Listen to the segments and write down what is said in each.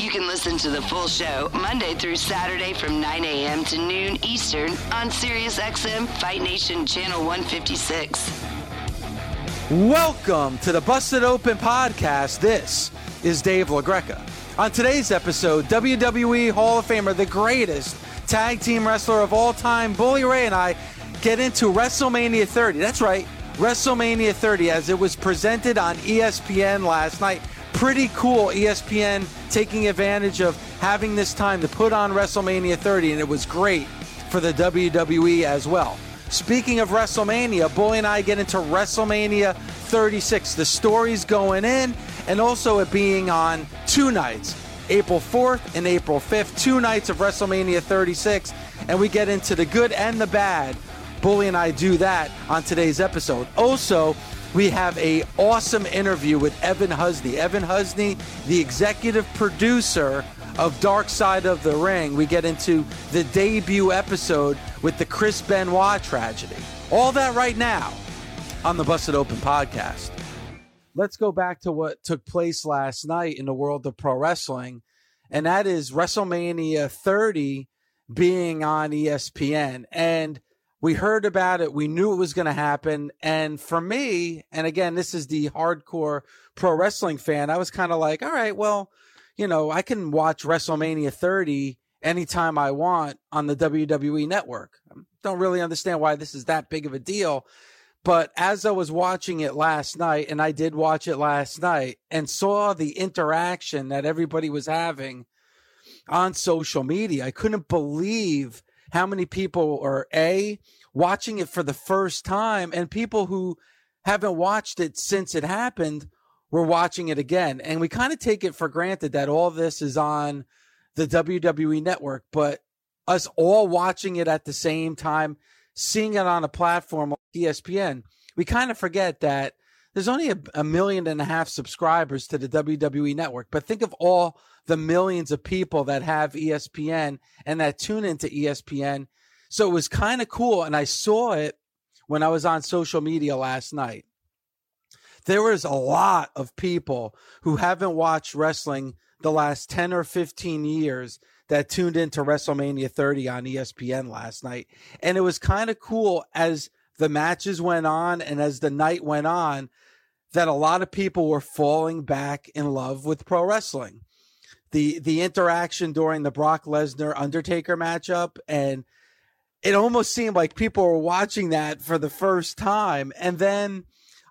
You can listen to the full show Monday through Saturday from 9 a.m. to noon Eastern on SiriusXM Fight Nation Channel 156. Welcome to the Busted Open podcast. This is Dave LaGreca. On today's episode, WWE Hall of Famer, the greatest tag team wrestler of all time, Bully Ray and I get into WrestleMania 30. That's right, WrestleMania 30 as it was presented on ESPN last night. Pretty cool, ESPN taking advantage of having this time to put on WrestleMania 30, and it was great for the WWE as well. Speaking of WrestleMania, Bully and I get into WrestleMania 36. The story's going in, and also it being on two nights April 4th and April 5th, two nights of WrestleMania 36, and we get into the good and the bad. Bully and I do that on today's episode. Also, we have a awesome interview with Evan Husney. Evan Husney, the executive producer of Dark Side of the Ring. We get into the debut episode with the Chris Benoit tragedy. All that right now on the Busted Open podcast. Let's go back to what took place last night in the world of pro wrestling, and that is WrestleMania 30 being on ESPN. And we heard about it. We knew it was going to happen. And for me, and again, this is the hardcore pro wrestling fan, I was kind of like, all right, well, you know, I can watch WrestleMania 30 anytime I want on the WWE network. I don't really understand why this is that big of a deal. But as I was watching it last night, and I did watch it last night and saw the interaction that everybody was having on social media, I couldn't believe how many people are A, watching it for the first time, and people who haven't watched it since it happened were watching it again. And we kind of take it for granted that all this is on the WWE network, but us all watching it at the same time, seeing it on a platform like ESPN, we kind of forget that there's only a, a, million and a half subscribers to the WWE network. But think of all the millions of people that have ESPN and that tune into ESPN. So it was kind of cool. And I saw it when I was on social media last night. There was a lot of people who haven't watched wrestling the last 10 or 15 years that tuned into WrestleMania 30 on ESPN last night. And it was kind of cool as the matches went on and as the night went on that a lot of people were falling back in love with pro wrestling. The the interaction during the Brock Lesnar Undertaker matchup and it almost seemed like people were watching that for the first time and then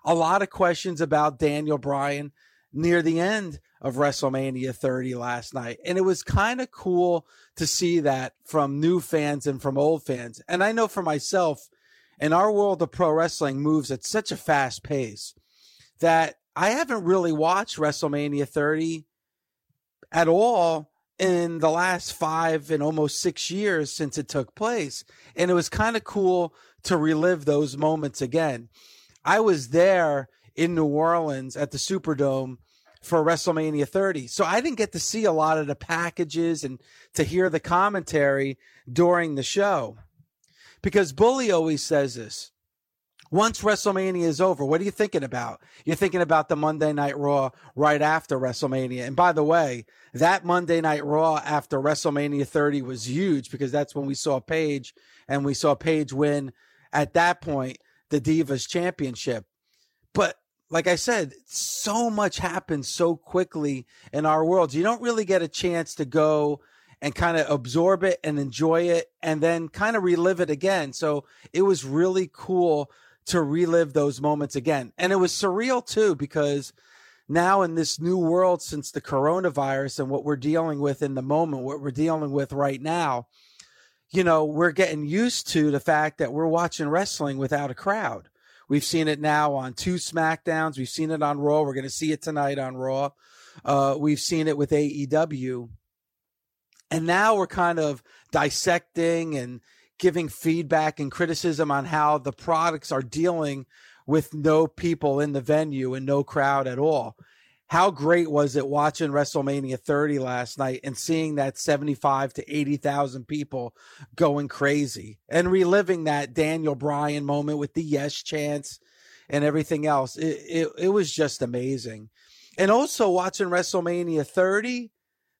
a lot of questions about Daniel Bryan near the end of WrestleMania 30 last night. And it was kind of cool to see that from new fans and from old fans. And I know for myself, in our world of pro wrestling moves at such a fast pace that I haven't really watched WrestleMania 30 at all in the last five and almost six years since it took place. And it was kind of cool to relive those moments again. I was there in New Orleans at the Superdome for WrestleMania 30. So I didn't get to see a lot of the packages and to hear the commentary during the show. Because Bully always says this. Once WrestleMania is over, what are you thinking about? You're thinking about the Monday Night Raw right after WrestleMania. And by the way, that Monday Night Raw after WrestleMania 30 was huge because that's when we saw Paige and we saw Paige win at that point the Divas Championship. But like I said, so much happens so quickly in our world. You don't really get a chance to go and kind of absorb it and enjoy it and then kind of relive it again. So it was really cool to relive those moments again. And it was surreal too, because now in this new world since the coronavirus and what we're dealing with in the moment, what we're dealing with right now, you know, we're getting used to the fact that we're watching wrestling without a crowd. We've seen it now on two SmackDowns. We've seen it on Raw. We're going to see it tonight on Raw. Uh, we've seen it with AEW. And now we're kind of dissecting and giving feedback and criticism on how the products are dealing with no people in the venue and no crowd at all. How great was it watching WrestleMania 30 last night and seeing that 75 to 80,000 people going crazy and reliving that Daniel Bryan moment with the yes chance and everything else. It, it, it was just amazing. And also watching WrestleMania 30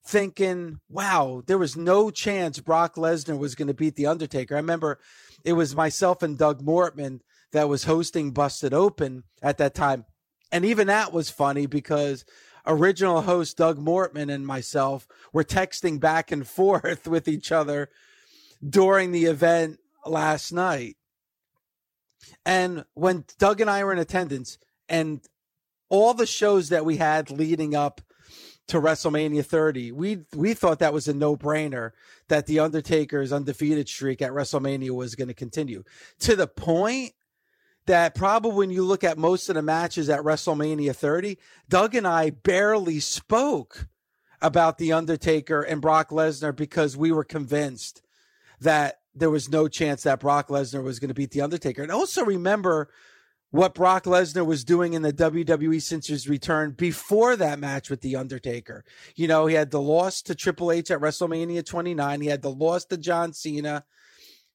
thinking, wow, there was no chance Brock Lesnar was going to beat The Undertaker. I remember it was myself and Doug Mortman that was hosting Busted Open at that time. And even that was funny because original host Doug Mortman and myself were texting back and forth with each other during the event last night. And when Doug and I were in attendance and all the shows that we had leading up to WrestleMania 30. We we thought that was a no-brainer that the Undertaker's undefeated streak at WrestleMania was going to continue. To the point that probably when you look at most of the matches at WrestleMania 30, Doug and I barely spoke about the Undertaker and Brock Lesnar because we were convinced that there was no chance that Brock Lesnar was going to beat the Undertaker. And also remember what Brock Lesnar was doing in the WWE since his return before that match with The Undertaker. You know, he had the loss to Triple H at WrestleMania 29. He had the loss to John Cena.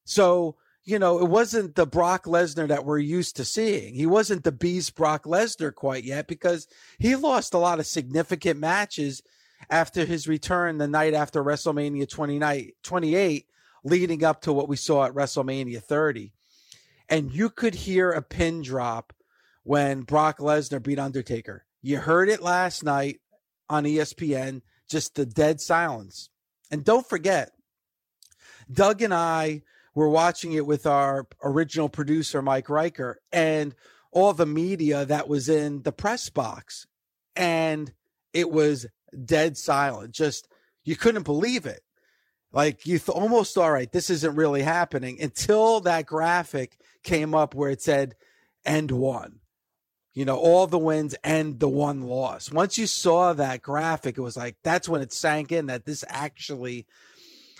So, you know, it wasn't the Brock Lesnar that we're used to seeing. He wasn't the beast Brock Lesnar quite yet because he lost a lot of significant matches after his return the night after WrestleMania 29, 28, leading up to what we saw at WrestleMania 30 and you could hear a pin drop when Brock Lesnar beat Undertaker. You heard it last night on ESPN, just the dead silence. And don't forget, Doug and I were watching it with our original producer, Mike Riker, and all the media that was in the press box. And it was dead silent. Just, you couldn't believe it. Like you th- almost all right, this isn't really happening until that graphic came up where it said end one. You know, all the wins and the one loss. Once you saw that graphic, it was like that's when it sank in that this actually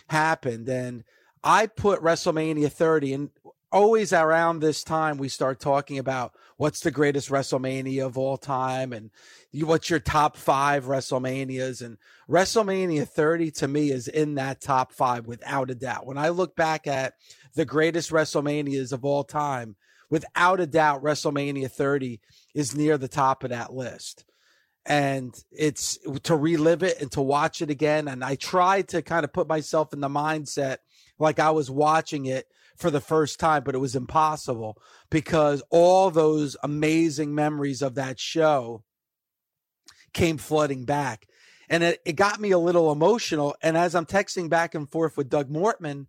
happened. And I put WrestleMania 30 and always around this time we start talking about what's the greatest WrestleMania of all time and what's your top five WrestleManias and WrestleMania 30 to me is in that top five without a doubt. When I look back at the greatest WrestleManias of all time, without a doubt, WrestleMania 30 is near the top of that list. And it's to relive it and to watch it again. And I tried to kind of put myself in the mindset like I was watching it for the first time, but it was impossible because all those amazing memories of that show came flooding back. And it, it got me a little emotional. And as I'm texting back and forth with Doug Mortman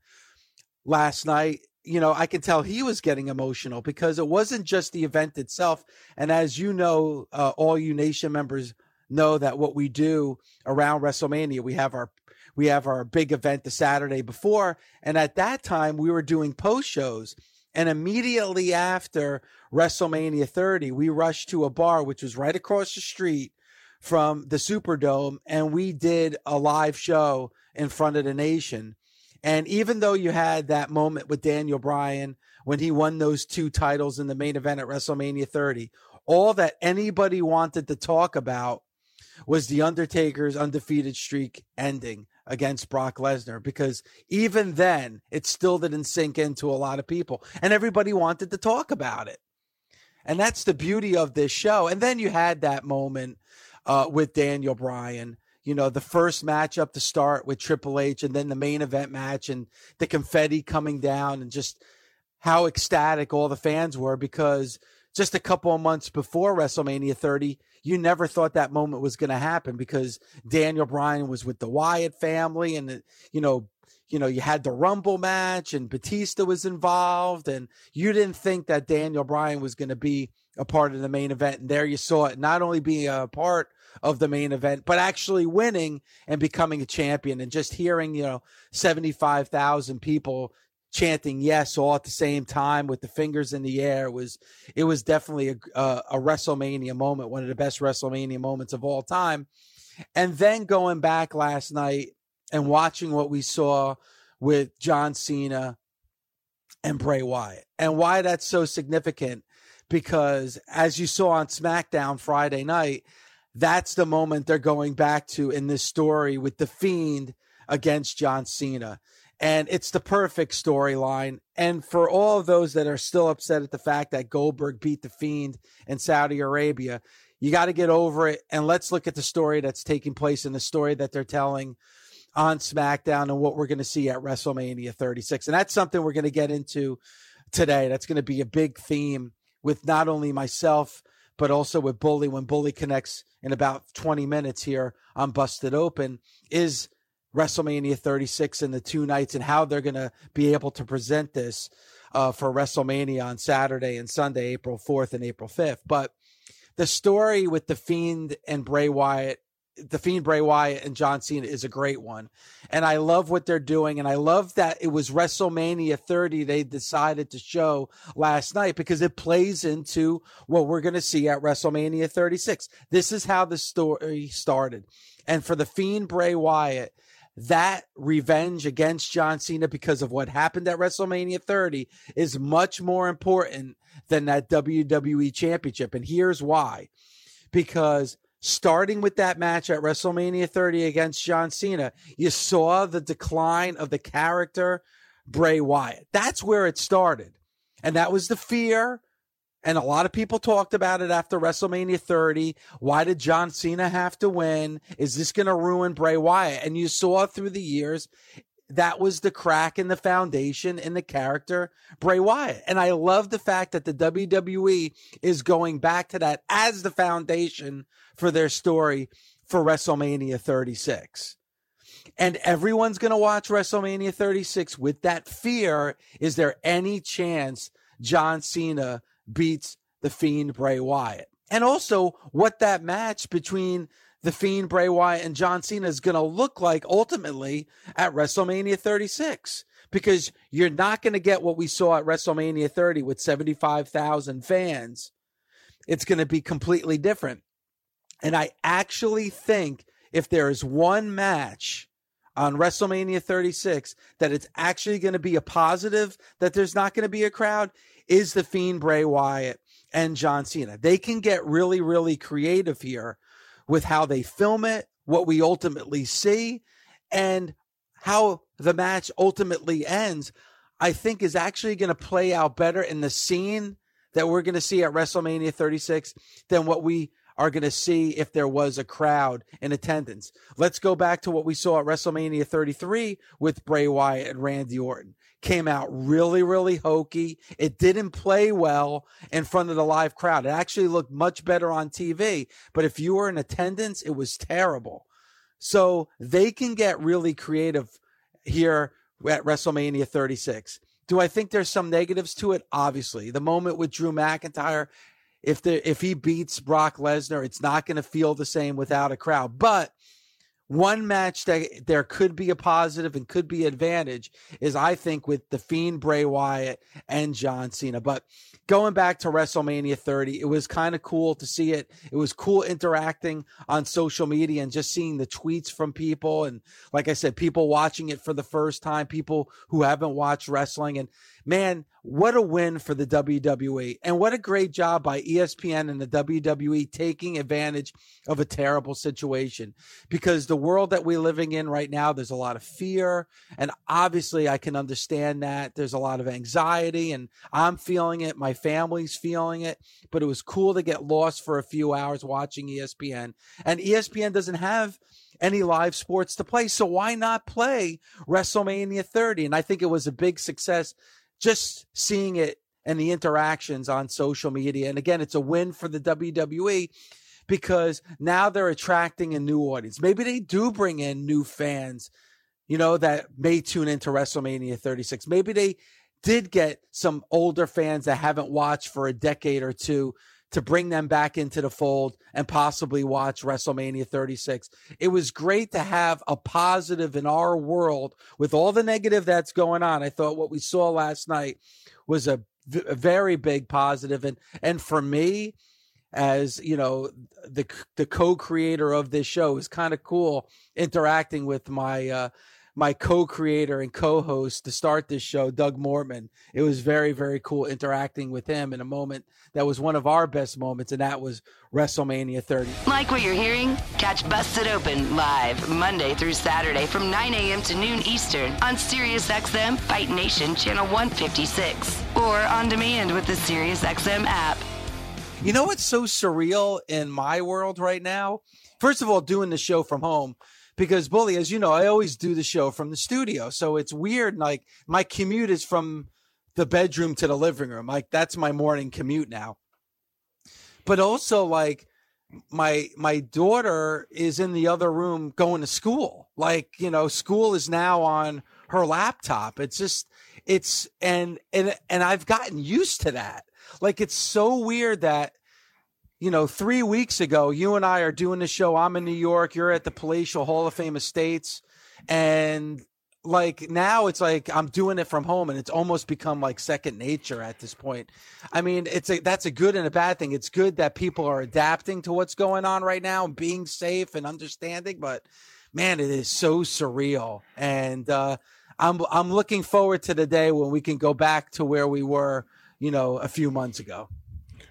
last night, you know, I can tell he was getting emotional because it wasn't just the event itself. And as you know, uh, all you nation members know that what we do around WrestleMania, we have our we have our big event the Saturday before. And at that time, we were doing post shows. And immediately after WrestleMania 30, we rushed to a bar, which was right across the street from the Superdome. And we did a live show in front of the nation. And even though you had that moment with Daniel Bryan when he won those two titles in the main event at WrestleMania 30, all that anybody wanted to talk about was The Undertaker's undefeated streak ending against Brock Lesnar because even then it still didn't sink into a lot of people and everybody wanted to talk about it. And that's the beauty of this show. And then you had that moment uh, with Daniel Bryan, you know, the first matchup to start with Triple H and then the main event match and the confetti coming down and just how ecstatic all the fans were because just a couple of months before WrestleMania 30, you never thought that moment was going to happen because Daniel Bryan was with the Wyatt family and you know you know, you had the Rumble match and Batista was involved, and you didn't think that Daniel Bryan was going to be a part of the main event. And there you saw it not only being a part of the main event, but actually winning and becoming a champion. And just hearing, you know, 75,000 people chanting yes all at the same time with the fingers in the air was it was definitely a, a, uh, a WrestleMania moment, one of the best WrestleMania moments of all time. And then going back last night and watching what we saw with John Cena and Bray Wyatt, and why that's so significant because as you saw on SmackDown Friday night, that's the moment they're going back to in this story with the Fiend against John Cena. And it's the perfect storyline. And for all of those that are still upset at the fact that Goldberg beat the Fiend in Saudi Arabia, you got to get over it. And let's look at the story that's taking place in the story that they're telling on SmackDown and what we're going to see at WrestleMania 36. And that's something we're going to get into today. That's going to be a big theme with not only myself, but also with Bully when Bully connects in about 20 minutes here on Busted Open is WrestleMania 36 and the two nights and how they're going to be able to present this uh, for WrestleMania on Saturday and Sunday, April 4th and April 5th. But the story with The Fiend and Bray Wyatt the Fiend Bray Wyatt and John Cena is a great one. And I love what they're doing. And I love that it was WrestleMania 30 they decided to show last night because it plays into what we're going to see at WrestleMania 36. This is how the story started. And for the Fiend Bray Wyatt, that revenge against John Cena because of what happened at WrestleMania 30 is much more important than that WWE championship. And here's why. Because starting with that match at WrestleMania 30 against John Cena, you saw the decline of the character Bray Wyatt. That's where it started. And that was the fear. And a lot of people talked about it after WrestleMania 30. Why did John Cena have to win? Is this going to ruin Bray Wyatt? And you saw through the years, that was the crack in the foundation in the character Bray Wyatt. And I love the fact that the WWE is going back to that as the foundation for their story for WrestleMania 36. And everyone's going to watch WrestleMania 36 with that fear. Is there any chance John Cena beats the Fiend Bray Wyatt? And also what that match between the Fiend, Bray Wyatt, and John Cena is going to look like ultimately at WrestleMania 36 because you're not going to get what we saw at WrestleMania 30 with 75,000 fans. It's going to be completely different. And I actually think if there is one match on WrestleMania 36 that it's actually going to be a positive, that there's not going to be a crowd, is the Fiend Bray Wyatt and John Cena. They can get really, really creative here with how they film it, what we ultimately see, and how the match ultimately ends, I think is actually going to play out better in the scene that we're going to see at WrestleMania 36 than what we are going to see if there was a crowd in attendance. Let's go back to what we saw at WrestleMania 33 with Bray Wyatt and Randy Orton came out really, really hokey. It didn't play well in front of the live crowd. It actually looked much better on TV, but if you were in attendance, it was terrible. So they can get really creative here at WrestleMania 36. Do I think there's some negatives to it? Obviously, the moment with Drew McIntyre, if the if he beats Brock Lesnar, it's not going to feel the same without a crowd. But one match that there could be a positive and could be advantage is I think with the Fiend Bray Wyatt and John Cena. But going back to WrestleMania 30, it was kind of cool to see it. It was cool interacting on social media and just seeing the tweets from people and like I said, people watching it for the first time, people who haven't watched wrestling and man, what a win for the WWE. And what a great job by ESPN and the WWE taking advantage of a terrible situation. Because the world that we're living in right now, there's a lot of fear. And obviously, I can understand that. There's a lot of anxiety, and I'm feeling it. My family's feeling it. But it was cool to get lost for a few hours watching ESPN. And ESPN doesn't have any live sports to play. So why not play WrestleMania 30? And I think it was a big success just seeing it and the interactions on social media. And again, it's a win for the WWE because now they're attracting a new audience. Maybe they do bring in new fans, you know, that may tune into WrestleMania 36. Maybe they did get some older fans that haven't watched for a decade or two to bring them back into the fold and possibly watch WrestleMania 36. It was great to have a positive in our world with all the negative that's going on. I thought what we saw last night was a, v- a very big positive and and for me as you know the the co-creator of this show is kind of cool interacting with my uh my co-creator and co-host to start this show, Doug Mortman. It was very, very cool interacting with him in a moment that was one of our best moments, and that was WrestleMania 30. Like what you're hearing? Catch Busted Open live Monday through Saturday from 9 a.m. to noon Eastern on SiriusXM Fight Nation Channel 156 or on demand with the SiriusXM app. You know what's so surreal in my world right now? First of all, doing the show from home because bully as you know i always do the show from the studio so it's weird like my commute is from the bedroom to the living room like that's my morning commute now. But also like my my daughter is in the other room going to school like you know school is now on her laptop. It's just it's and and and i've gotten used to that. Like it's so weird that you know, three weeks ago, you and I are doing the show. I'm in New York. You're at the Palatial Hall of Fame Estates. And like now it's like I'm doing it from home and it's almost become like second nature at this point. I mean, it's a, that's a good and a bad thing. It's good that people are adapting to what's going on right now and being safe and understanding, but man, it is so surreal. And, uh, I'm, I'm looking forward to the day when we can go back to where we were, you know, a few months ago.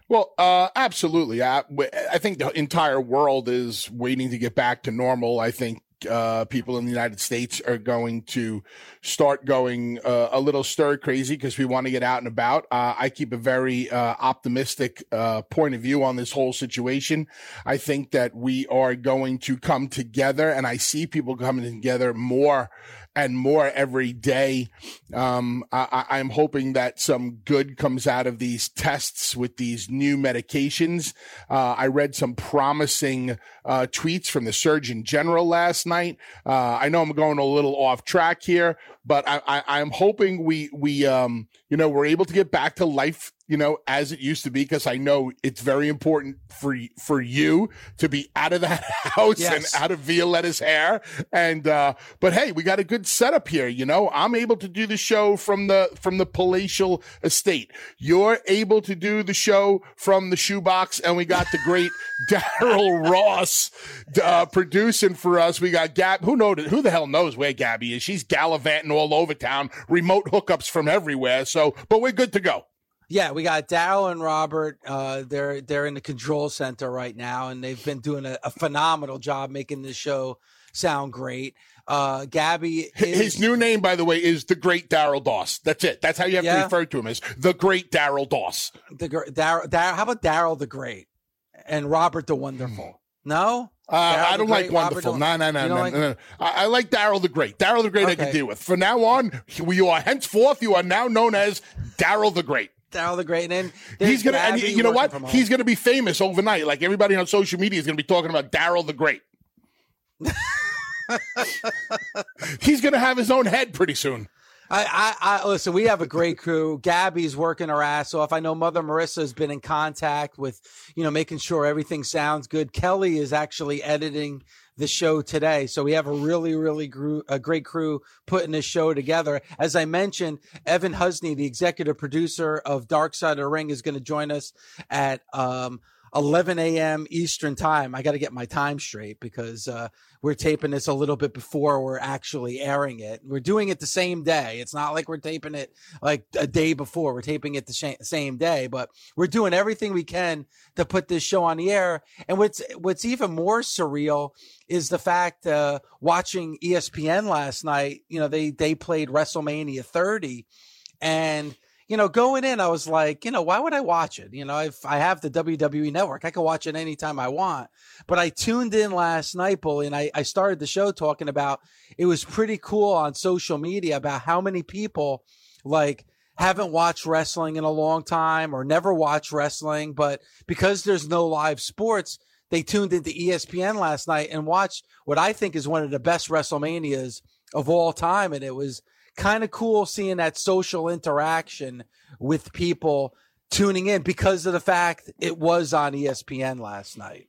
Well, uh, absolutely. I, I think the entire world is waiting to get back to normal. I think uh, people in the United States are going to start going uh, a little stir crazy because we want to get out and about. Uh, I keep a very uh, optimistic uh, point of view on this whole situation. I think that we are going to come together, and I see people coming together more and more every day. Um, I, am hoping that some good comes out of these tests with these new medications. Uh, I read some promising uh, tweets from the Surgeon General last night. Uh, I know I'm going a little off track here, but I, am hoping we we um, you know we're able to get back to life you know, as it used to be, because I know it's very important for for you to be out of that house yes. and out of Violetta's hair. And uh, but hey, we got a good setup here. You know, I'm able to do the show from the from the palatial estate. You're able to do the show from the shoebox, and we got the great Daryl Ross uh, producing for us. We got Gab. Who knows? Who the hell knows where Gabby is? She's gallivanting all over town, remote hookups from everywhere. So, but we're good to go. Yeah, we got Daryl and Robert. Uh, they're they're in the control center right now, and they've been doing a, a phenomenal job making this show sound great. Uh, Gabby, is, his new name, by the way, is the Great Daryl Doss. That's it. That's how you have yeah. to refer to him as the Great Daryl Doss. The Daryl. How about Daryl the Great and Robert the Wonderful? No. Uh, I don't like wonderful. No, no, no, no, like... no, I, I like Daryl the Great. Daryl the Great, okay. I can deal with. From now on, you are henceforth you are now known as Daryl the Great. Daryl the Great, and he's gonna, and you know what? He's gonna be famous overnight. Like everybody on social media is gonna be talking about Daryl the Great. he's gonna have his own head pretty soon. I, I, I, listen. We have a great crew. Gabby's working her ass off. I know Mother Marissa has been in contact with, you know, making sure everything sounds good. Kelly is actually editing the show today. So we have a really, really a great crew putting this show together. As I mentioned, Evan Husney, the executive producer of Dark Side of the Ring, is going to join us at um, 11 a.m. Eastern time. I got to get my time straight because uh, we're taping this a little bit before we're actually airing it. We're doing it the same day. It's not like we're taping it like a day before. We're taping it the sh- same day, but we're doing everything we can to put this show on the air. And what's what's even more surreal is the fact uh, watching ESPN last night. You know, they they played WrestleMania 30, and you know, going in, I was like, you know, why would I watch it? You know, if I have the WWE network, I can watch it anytime I want. But I tuned in last night, Bully, and I, I started the show talking about it was pretty cool on social media about how many people like haven't watched wrestling in a long time or never watched wrestling, but because there's no live sports, they tuned into ESPN last night and watched what I think is one of the best WrestleManias of all time. And it was kind of cool seeing that social interaction with people tuning in because of the fact it was on ESPN last night.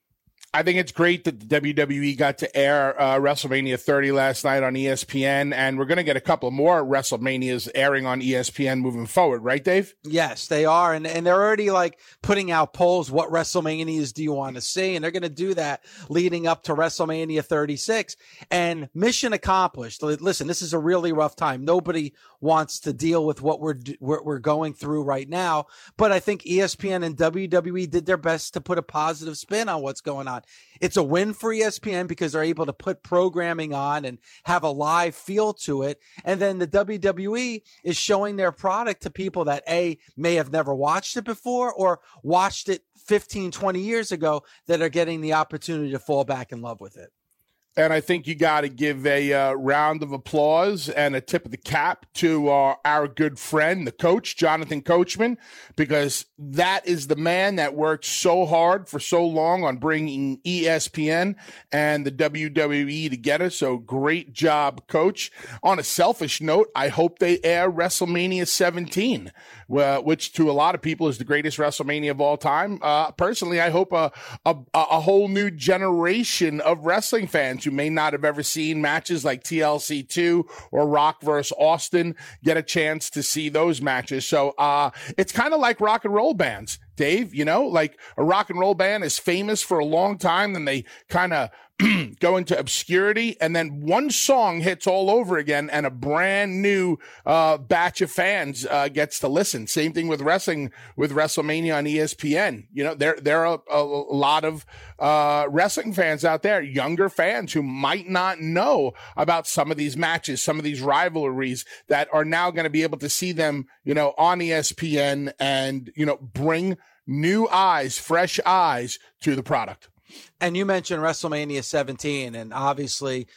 I think it's great that the WWE got to air uh, WrestleMania 30 last night on ESPN, and we're going to get a couple more WrestleManias airing on ESPN moving forward, right, Dave? Yes, they are, and and they're already like putting out polls. What WrestleManias do you want to see? And they're going to do that leading up to WrestleMania 36. And mission accomplished. Listen, this is a really rough time. Nobody wants to deal with what we're what we're going through right now, but I think ESPN and WWE did their best to put a positive spin on what's going on. It's a win for ESPN because they're able to put programming on and have a live feel to it. And then the WWE is showing their product to people that A, may have never watched it before or watched it 15, 20 years ago that are getting the opportunity to fall back in love with it. And I think you got to give a uh, round of applause and a tip of the cap to uh, our good friend, the coach, Jonathan Coachman, because that is the man that worked so hard for so long on bringing ESPN and the WWE together. So great job, coach. On a selfish note, I hope they air WrestleMania 17, uh, which to a lot of people is the greatest WrestleMania of all time. Uh, personally, I hope a, a, a whole new generation of wrestling fans who may not have ever seen matches like TLC 2 or Rock versus Austin get a chance to see those matches. So, uh, it's kind of like rock and roll bands. Dave, you know, like a rock and roll band is famous for a long time, then they kind of go into obscurity, and then one song hits all over again, and a brand new uh, batch of fans uh, gets to listen. Same thing with wrestling, with WrestleMania on ESPN. You know, there there are a, a lot of uh, wrestling fans out there, younger fans who might not know about some of these matches, some of these rivalries that are now going to be able to see them, you know, on ESPN and you know bring new eyes, fresh eyes to the product. And you mentioned WrestleMania 17, and obviously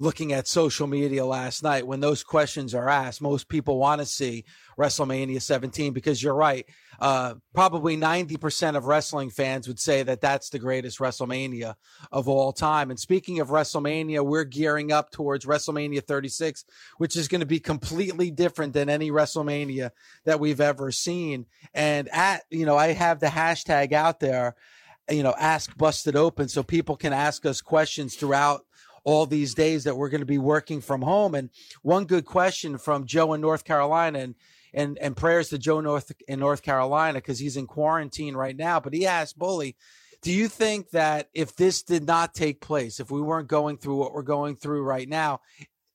looking at social media last night, when those questions are asked, most people want to see WrestleMania 17 because you're right. Uh, probably 90% of wrestling fans would say that that's the greatest WrestleMania of all time. And speaking of WrestleMania, we're gearing up towards WrestleMania 36, which is going to be completely different than any WrestleMania that we've ever seen. And at, you know, I have the hashtag out there you know, ask busted open so people can ask us questions throughout all these days that we're going to be working from home. And one good question from Joe in North Carolina and and and prayers to Joe North in North Carolina because he's in quarantine right now. But he asked Bully, do you think that if this did not take place, if we weren't going through what we're going through right now,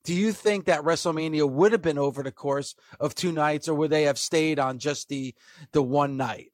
do you think that WrestleMania would have been over the course of two nights, or would they have stayed on just the the one night?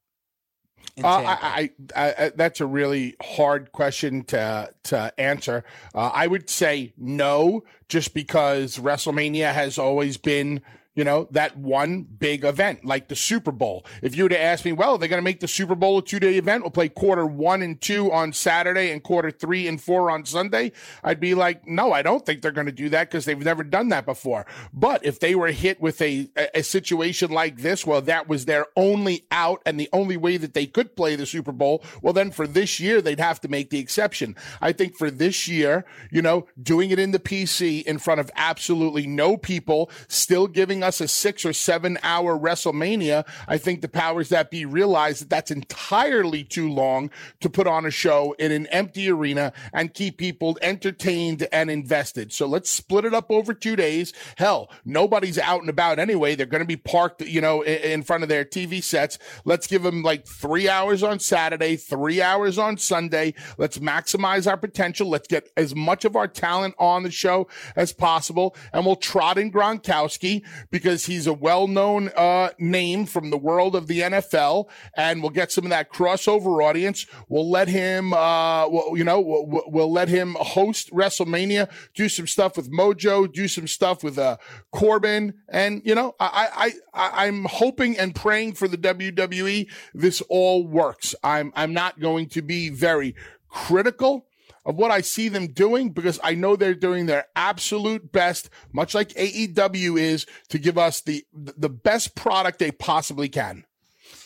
Uh, I, I, I, that's a really hard question to to answer. Uh, I would say no, just because WrestleMania has always been you know, that one big event like the Super Bowl. If you were to ask me, well, they're going to make the Super Bowl a two day event. We'll play quarter one and two on Saturday and quarter three and four on Sunday. I'd be like, no, I don't think they're going to do that because they've never done that before. But if they were hit with a, a situation like this, well, that was their only out and the only way that they could play the Super Bowl. Well, then for this year, they'd have to make the exception. I think for this year, you know, doing it in the PC in front of absolutely no people, still giving giving us a six or seven hour WrestleMania, I think the powers that be realize that that's entirely too long to put on a show in an empty arena and keep people entertained and invested. So let's split it up over two days. Hell, nobody's out and about anyway. They're going to be parked, you know, in front of their TV sets. Let's give them like three hours on Saturday, three hours on Sunday. Let's maximize our potential. Let's get as much of our talent on the show as possible. And we'll trot in Gronkowski because he's a well-known uh, name from the world of the NFL, and we'll get some of that crossover audience. We'll let him, uh, we'll, you know, we'll, we'll, let him host WrestleMania, do some stuff with Mojo, do some stuff with uh, Corbin, and you know, I, I, I, I'm hoping and praying for the WWE this all works. I'm, I'm not going to be very critical of what I see them doing because I know they're doing their absolute best, much like AEW is, to give us the the best product they possibly can.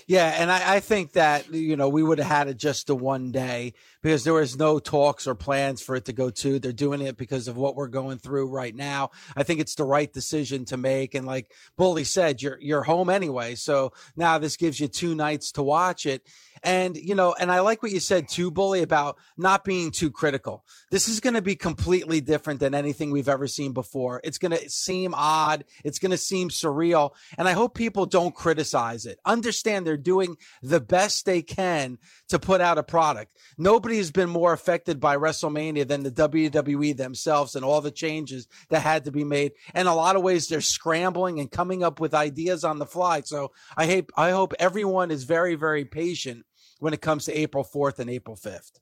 Yeah, and I, I, think that you know we would have had it just the one day because there was no talks or plans for it to go to. They're doing it because of what we're going through right now. I think it's the right decision to make. And like Bully said, you're you're home anyway, so now this gives you two nights to watch it. And, you know, and I like what you said too, Bully, about not being too critical. This is going to be completely different than anything we've ever seen before. It's going to seem odd. It's going to seem surreal. And I hope people don't criticize it. Understand they're doing the best they can to put out a product. Nobody has been more affected by WrestleMania than the WWE themselves and all the changes that had to be made. And a lot of ways they're scrambling and coming up with ideas on the fly. So I hope, I hope everyone is very, very patient when it comes to April 4th and April 5th.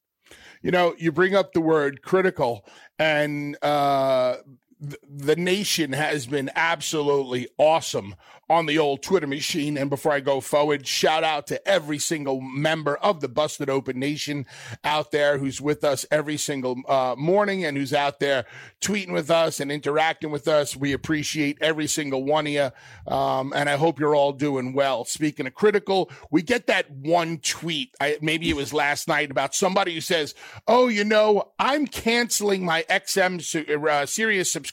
You know, you bring up the word critical, and uh, the nation has been absolutely awesome on the old Twitter machine. And before I go forward, shout out to every single member of the Busted Open Nation out there who's with us every single uh, morning and who's out there tweeting with us and interacting with us. We appreciate every single one of you. Um, and I hope you're all doing well. Speaking of critical, we get that one tweet. I, maybe it was last night about somebody who says, Oh, you know, I'm canceling my XM uh, Sirius subscription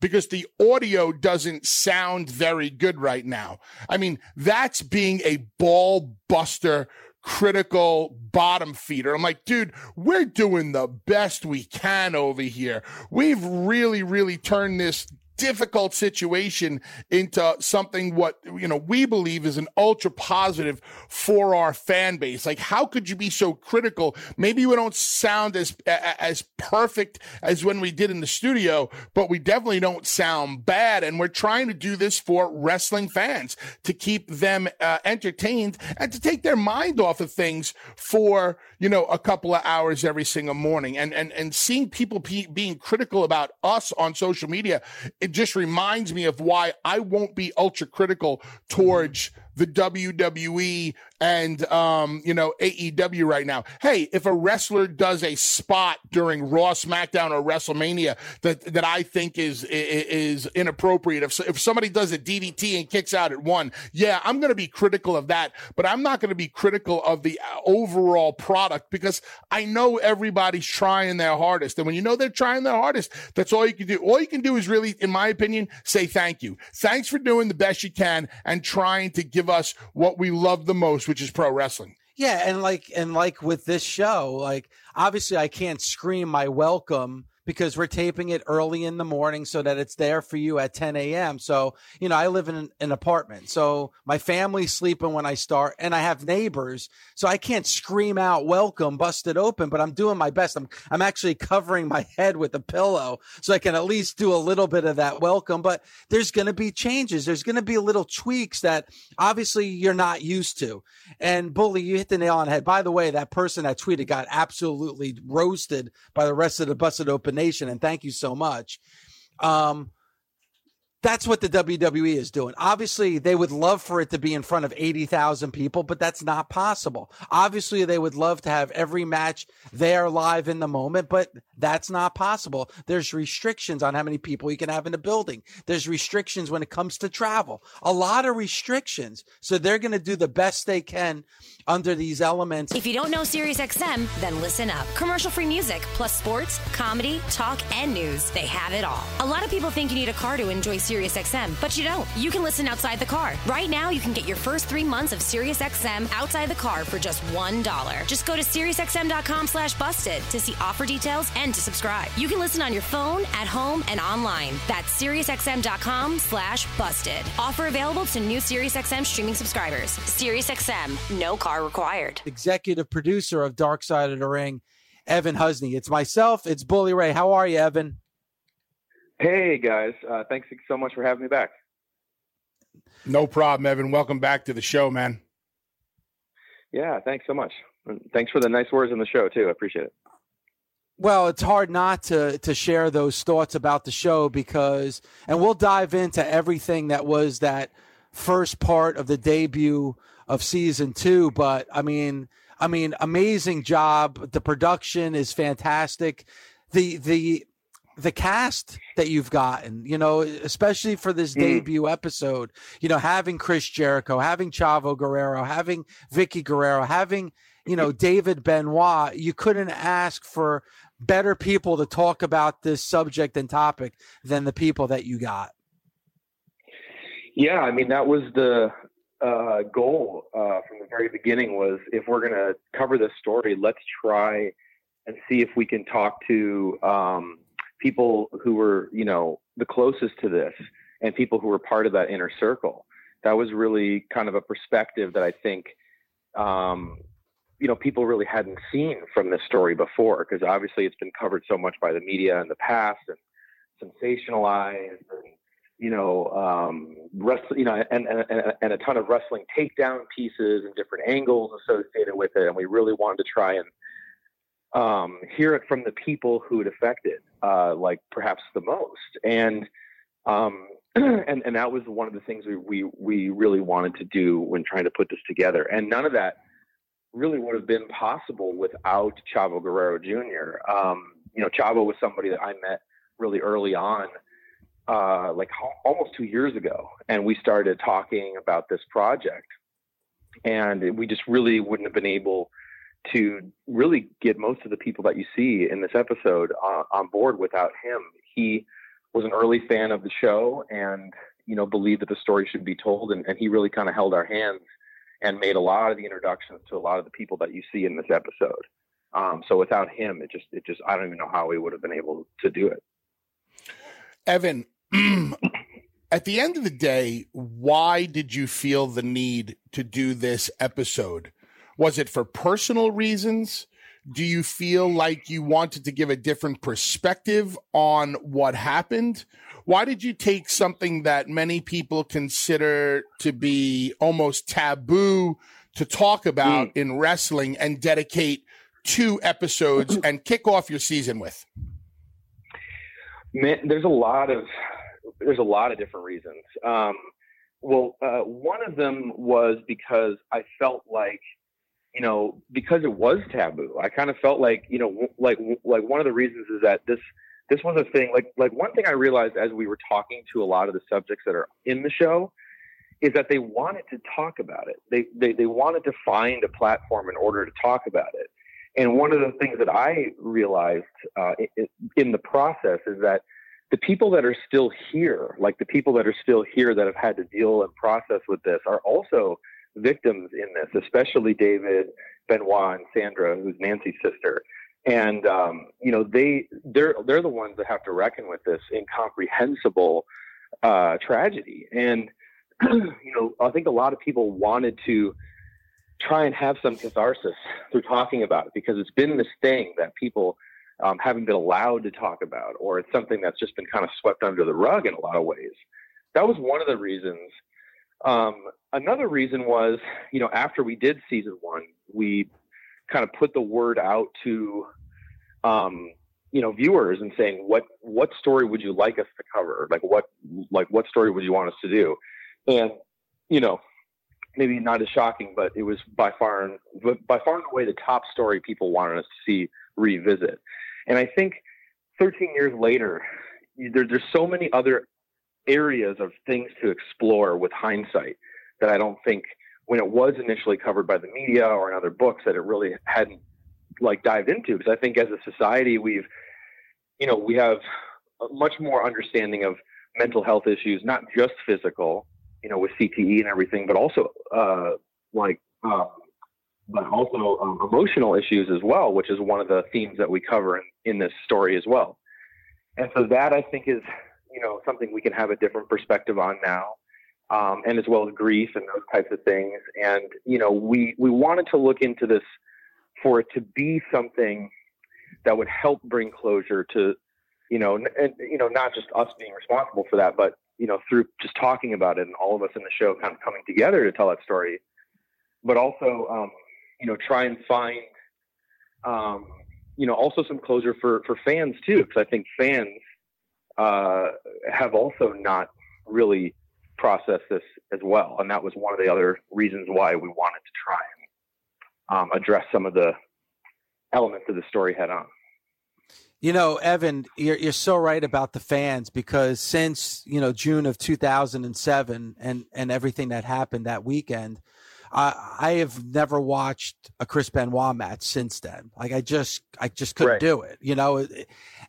because the audio doesn't sound very good right now. I mean, that's being a ball buster critical bottom feeder. I'm like, dude, we're doing the best we can over here. We've really, really turned this difficult situation into something what you know we believe is an ultra positive for our fan base. Like how could you be so critical? Maybe we don't sound as as perfect as when we did in the studio but we definitely don't sound bad. And we're trying to do this for wrestling fans to keep them uh, entertained and to take their mind off of things for you know a couple of hours every single morning. And and and seeing people pe- being critical about us on social media it just reminds me of why I won't be ultra critical towards the WWE and um, you know AEW right now. Hey, if a wrestler does a spot during Raw, SmackDown, or WrestleMania that that I think is is inappropriate, if if somebody does a DDT and kicks out at one, yeah, I'm going to be critical of that, but I'm not going to be critical of the overall product because I know everybody's trying their hardest, and when you know they're trying their hardest, that's all you can do. All you can do is really, in my opinion, say thank you. Thanks for doing the best you can and trying to give us what we love the most which is pro wrestling. Yeah, and like and like with this show, like obviously I can't scream my welcome because we're taping it early in the morning so that it's there for you at 10 a.m. So, you know, I live in an, an, apartment. So my family's sleeping when I start and I have neighbors. So I can't scream out, welcome, busted open, but I'm doing my best. I'm, I'm actually covering my head with a pillow so I can at least do a little bit of that welcome. But there's going to be changes. There's going to be little tweaks that obviously you're not used to. And Bully, you hit the nail on the head. By the way, that person that tweeted got absolutely roasted by the rest of the busted open nation, and thank you so much. Um, that's what the WWE is doing. Obviously, they would love for it to be in front of 80,000 people, but that's not possible. Obviously, they would love to have every match there live in the moment, but that's not possible. There's restrictions on how many people you can have in a building. There's restrictions when it comes to travel. A lot of restrictions. So they're going to do the best they can under these elements. If you don't know SiriusXM, then listen up. Commercial free music plus sports, comedy, talk, and news. They have it all. A lot of people think you need a car to enjoy SiriusXM, but you don't. You can listen outside the car. Right now, you can get your first three months of SiriusXM outside the car for just $1. Just go to SiriusXM.com slash busted to see offer details and to subscribe. You can listen on your phone, at home, and online. That's SiriusXM.com slash busted. Offer available to new SiriusXM streaming subscribers. SiriusXM, no car required. Executive producer of Dark Side of the Ring, Evan Husney. It's myself, it's Bully Ray. How are you, Evan? Hey guys, uh, thanks so much for having me back. No problem, Evan. Welcome back to the show, man. Yeah, thanks so much. And thanks for the nice words in the show too. I appreciate it. Well, it's hard not to to share those thoughts about the show because, and we'll dive into everything that was that first part of the debut of season two. But I mean, I mean, amazing job. The production is fantastic. The the the cast that you've gotten, you know, especially for this mm. debut episode, you know, having Chris Jericho, having Chavo Guerrero, having Vickie Guerrero, having, you know, David Benoit, you couldn't ask for better people to talk about this subject and topic than the people that you got. Yeah, I mean that was the uh, goal uh, from the very beginning was if we're going to cover this story, let's try and see if we can talk to um, people who were, you know, the closest to this and people who were part of that inner circle. That was really kind of a perspective that I think, um, you know, people really hadn't seen from this story before because obviously it's been covered so much by the media in the past and sensationalized and you know, um, wrestling, you know, and, and, and a ton of wrestling takedown pieces and different angles associated with it. And we really wanted to try and um, hear it from the people who it affected, uh, like perhaps the most. And, um, and, and that was one of the things we, we, we really wanted to do when trying to put this together. And none of that really would have been possible without Chavo Guerrero Jr. Um, you know, Chavo was somebody that I met really early on uh, like almost two years ago, and we started talking about this project. And we just really wouldn't have been able to really get most of the people that you see in this episode uh, on board without him. He was an early fan of the show and you know believed that the story should be told, and, and he really kind of held our hands and made a lot of the introductions to a lot of the people that you see in this episode. Um, so without him, it just it just I don't even know how we would have been able to do it. Evan, at the end of the day, why did you feel the need to do this episode? Was it for personal reasons? Do you feel like you wanted to give a different perspective on what happened? Why did you take something that many people consider to be almost taboo to talk about mm. in wrestling and dedicate two episodes and kick off your season with? Man, there's a lot of there's a lot of different reasons. Um, well, uh, one of them was because I felt like, you know, because it was taboo. I kind of felt like, you know, like like one of the reasons is that this this was a thing. Like like one thing I realized as we were talking to a lot of the subjects that are in the show is that they wanted to talk about it. They they they wanted to find a platform in order to talk about it. And one of the things that I realized uh, in the process is that the people that are still here, like the people that are still here that have had to deal and process with this, are also victims in this, especially David, Benoit, and Sandra, who's Nancy's sister. And um, you know, they they're they're the ones that have to reckon with this incomprehensible uh, tragedy. And you know, I think a lot of people wanted to try and have some catharsis through talking about it because it's been this thing that people um, haven't been allowed to talk about, or it's something that's just been kind of swept under the rug in a lot of ways. That was one of the reasons. Um, another reason was, you know, after we did season one, we kind of put the word out to, um, you know, viewers and saying, what what story would you like us to cover? Like what like what story would you want us to do? And you know, maybe not as shocking, but it was by far and by far and away the top story people wanted us to see revisit. And I think 13 years later, there, there's so many other areas of things to explore with hindsight that I don't think when it was initially covered by the media or in other books that it really hadn't like dived into. Because I think as a society, we've, you know, we have a much more understanding of mental health issues, not just physical, you know, with CTE and everything, but also uh, like um, but also um, emotional issues as well, which is one of the themes that we cover in, in this story as well. And so that I think is, you know, something we can have a different perspective on now, um, and as well as grief and those types of things. And you know, we we wanted to look into this for it to be something that would help bring closure to, you know, and you know, not just us being responsible for that, but you know, through just talking about it and all of us in the show kind of coming together to tell that story, but also um, you know, try and find, um, you know, also some closure for, for fans too, because I think fans uh, have also not really processed this as well. And that was one of the other reasons why we wanted to try and um, address some of the elements of the story head on. You know, Evan, you're you're so right about the fans because since you know June of 2007 and and everything that happened that weekend, I I have never watched a Chris Benoit match since then. Like I just I just couldn't Right. do it, you know.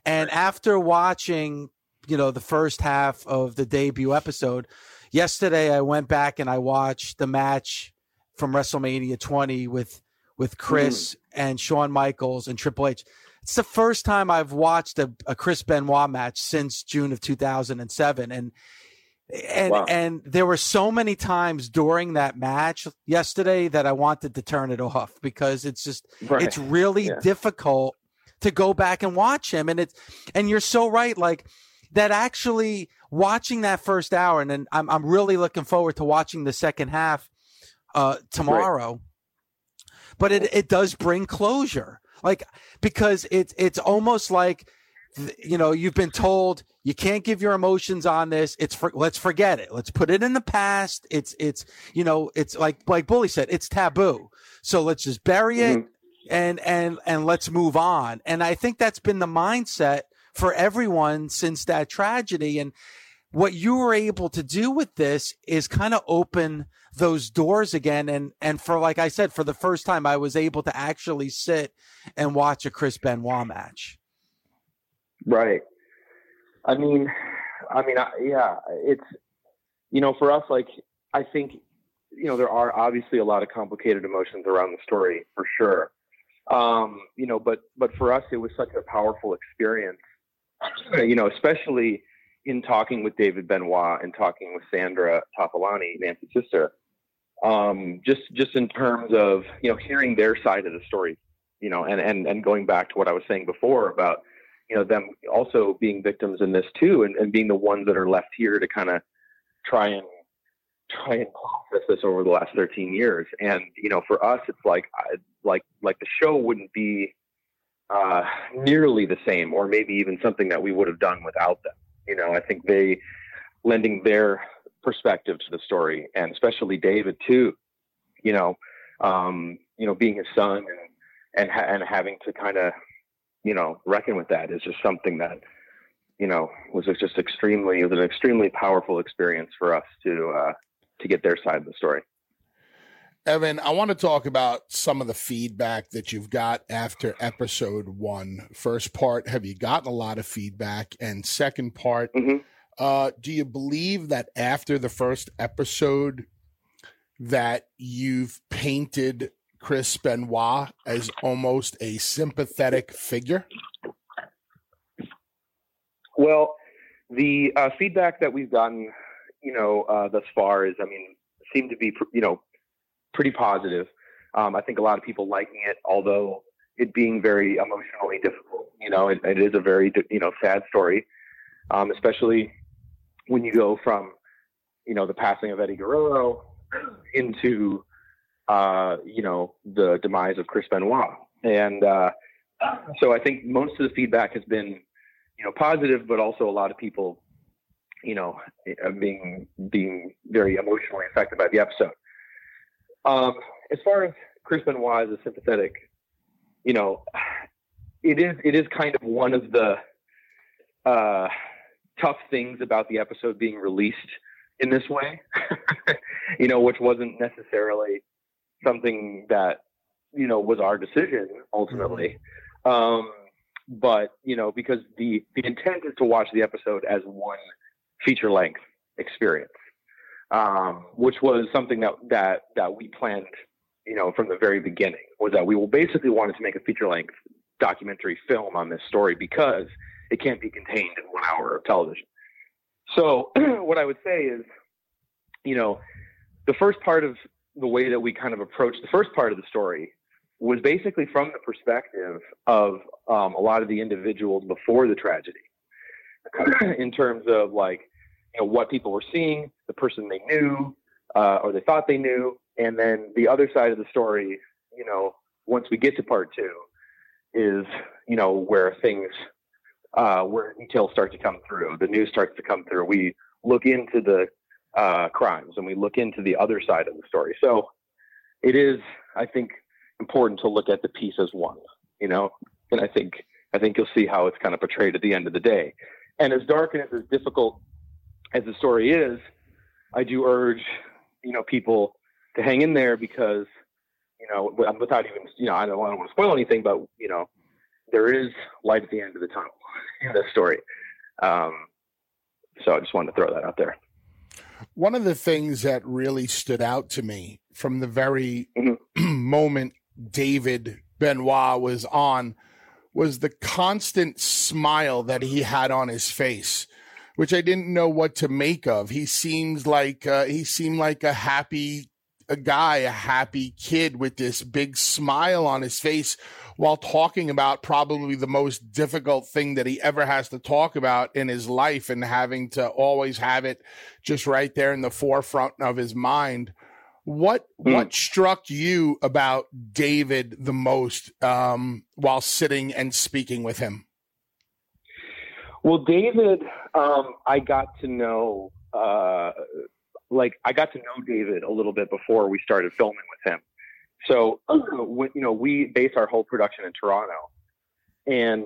And after watching, you know, the first half of the debut episode yesterday, I went back and I watched the match from WrestleMania 20 with with Chris mm. and Shawn Michaels and Triple H. It's the first time I've watched a, a Chris Benoit match since June of 2007, and and Wow. and there were so many times during that match yesterday that I wanted to turn it off because it's just Right. it's really Yeah. difficult to go back and watch him, and it's and you're so right, like that actually watching that first hour, and then I'm I'm really looking forward to watching the second half uh tomorrow but it it does bring closure like because it's it's almost like you know you've been told you can't give your emotions on this it's for let's forget it let's put it in the past it's it's you know it's like like bully said it's taboo. So let's just bury it mm-hmm. and and and let's move on. And i think that's been the mindset for everyone since that tragedy. And what you were able to do with this is kind of open those doors again. And and for like I said for the first time I was able to actually sit and watch a Chris Benoit match. Right. I mean, I mean, I, yeah, it's you know, for us, like I think you know there are obviously a lot of complicated emotions around the story for sure. Um, you know, but but for us, it was such a powerful experience. You know, especially in talking with David Benoit and talking with Sandra Toffoloni, Nancy's sister. Um, just just in terms of you know hearing their side of the story, you know, and and and going back to what I was saying before about you know them also being victims in this too and, and being the ones that are left here to kind of try and try and process this over the last 13 years. And you know for us it's like like like the show wouldn't be uh nearly the same or maybe even something that we would have done without them. You know i think they lending their perspective to the story and especially david too you know um you know being his son and and, ha- and having to kind of you know, reckon with that is just something that, you know, was just extremely, it was an extremely powerful experience for us to, uh, to get their side of the story. Evan, I want to talk about some of the feedback that you've got after episode one. First part, have you gotten a lot of feedback? And second part, Mhm. uh, do you believe that after the first episode that you've painted Chris Benoit as almost a sympathetic figure? Well, the uh, feedback that we've gotten, you know, uh, thus far is, I mean, seemed to be, you know, pretty positive. Um, I think a lot of people liking it, although it being very emotionally difficult. You know, it, it is a very, you know, sad story, um, especially when you go from, you know, the passing of Eddie Guerrero into, uh, you know, the demise of Chris Benoit. And uh, so I think most of the feedback has been, you know, positive, but also a lot of people, you know, being being very emotionally affected by the episode. Um, as far as Chris Benoit is a sympathetic, you know, it is it is kind of one of the uh, tough things about the episode being released in this way, you know, which wasn't necessarily something that you know was our decision ultimately. Um, but you know, because the the intent is to watch the episode as one feature length experience, um, which was something that that that we planned, you know, from the very beginning. Was that we will basically wanted to make a feature length documentary film on this story because it can't be contained in one hour of television. So what I would say is, you know, the first part of the way that we kind of approached the first part of the story was basically from the perspective of um, a lot of the individuals before the tragedy, in terms of like, you know, what people were seeing, the person they knew, uh, or they thought they knew, and then the other side of the story, you know, once we get to part two, is you know where things, uh, where details start to come through, the news starts to come through. We look into the uh, crimes and we look into the other side of the story. So it is, I think, important to look at the piece as one, you know, and I think I think you'll see how it's kind of portrayed at the end of the day. And as dark and as difficult as the story is, I do urge, you know, people to hang in there because, you know, without even, you know, I don't, I don't want to spoil anything, but you know, there is light at the end of the tunnel in this story. Um, so I just wanted to throw that out there. One of the things that really stood out to me from the very mm-hmm. moment David Benoit was on was the constant smile that he had on his face, which I didn't know what to make of. He seems like uh, he seemed like a happy a guy, a happy kid with this big smile on his face while talking about probably the most difficult thing that he ever has to talk about in his life and having to always have it just right there in the forefront of his mind. What mm. what struck you about David the most um, while sitting and speaking with him? Well, David, um, I got to know, uh, like, I got to know David a little bit before we started filming with him. So, you know, we base our whole production in Toronto, and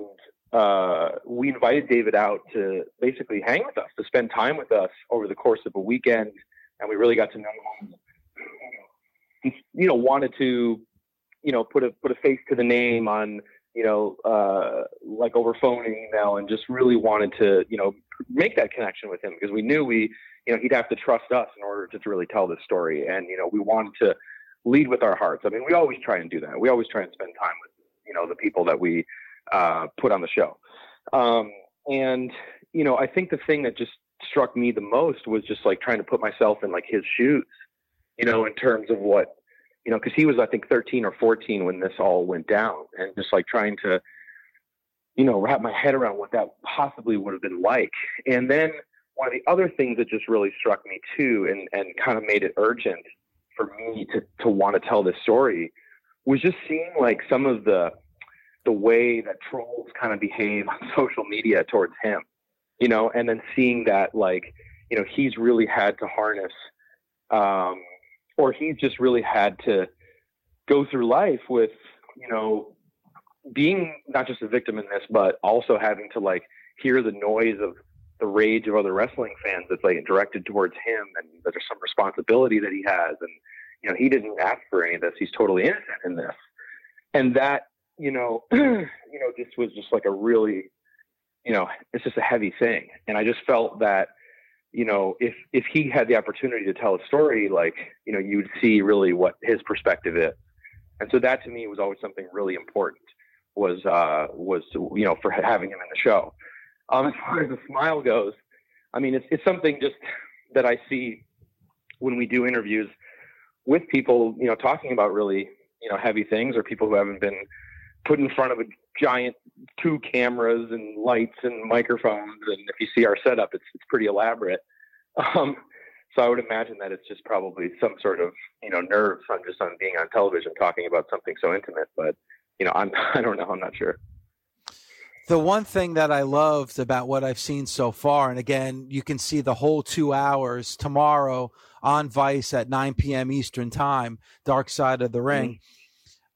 uh, we invited David out to basically hang with us, to spend time with us over the course of a weekend, and we really got to know him. You know, wanted to, you know, put a put a face to the name on, you know, uh, like over phone and email, and just really wanted to, you know, make that connection with him because we knew we, you know, he'd have to trust us in order to really tell this story, and you know, we wanted to lead with our hearts. I mean, we always try and do that. We always try and spend time with, you know, the people that we uh, put on the show. Um, and you know, I think the thing that just struck me the most was just like trying to put myself in like his shoes you know, in terms of what, you know, because he was, I think, 13 or 14 when this all went down, and just like trying to, you know, wrap my head around what that possibly would have been like. And then one of the other things that just really struck me too, and and kind of made it urgent for me to to want to tell this story, was just seeing like some of the the way that trolls kind of behave on social media towards him, you know, and then seeing that like, you know, he's really had to harness um, or he's just really had to go through life with, you know, being not just a victim in this, but also having to like hear the noise of the rage of other wrestling fans that's like directed towards him and that there's some responsibility that he has and you know he didn't ask for any of this he's totally innocent in this and that you know you know this was just like a really you know it's just a heavy thing and i just felt that you know, if if he had the opportunity to tell a story, like you know, you would see really what his perspective is. And so that to me was always something really important. Was uh, was you know for having him in the show. Um, as far as the smile goes, I mean, it's it's something just that I see when we do interviews with people, you know, talking about really you know heavy things or people who haven't been put in front of a giant two cameras and lights and microphones. And if you see our setup, it's it's pretty elaborate. Um, so I would imagine that it's just probably some sort of you know nerves on just on being on television talking about something so intimate. But you know, I'm I don't know. I'm not sure. The one thing that I loved about what I've seen so far, and again, you can see the whole two hours tomorrow on Vice at 9 p.m. Eastern Time, Dark Side of the Ring. Mm-hmm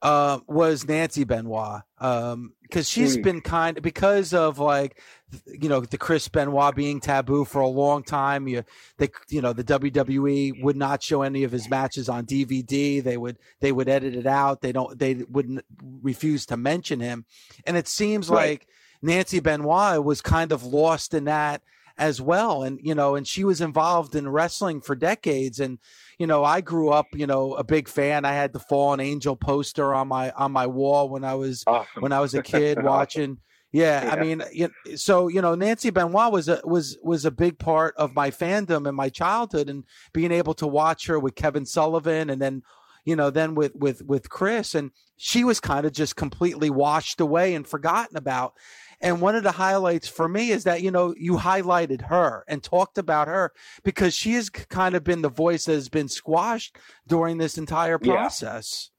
uh, was Nancy Benoit because um, she's mm. been kind because of like you know the Chris Benoit being taboo for a long time. You they you know the WWE would not show any of his matches on DVD. They would they would edit it out. They don't they wouldn't refuse to mention him. And it seems right. like Nancy Benoit was kind of lost in that as well. And you know and she was involved in wrestling for decades and you know, I grew up, you know, a big fan. I had the Fallen Angel poster on my on my wall when I was awesome. when I was a kid watching. Yeah, yeah, I mean, you so you know, Nancy Benoit was a was was a big part of my fandom and my childhood, and being able to watch her with Kevin Sullivan, and then you know, then with with with Chris, and she was kind of just completely washed away and forgotten about. And one of the highlights for me is that, you know, you highlighted her and talked about her because she has kind of been the voice that has been squashed during this entire process.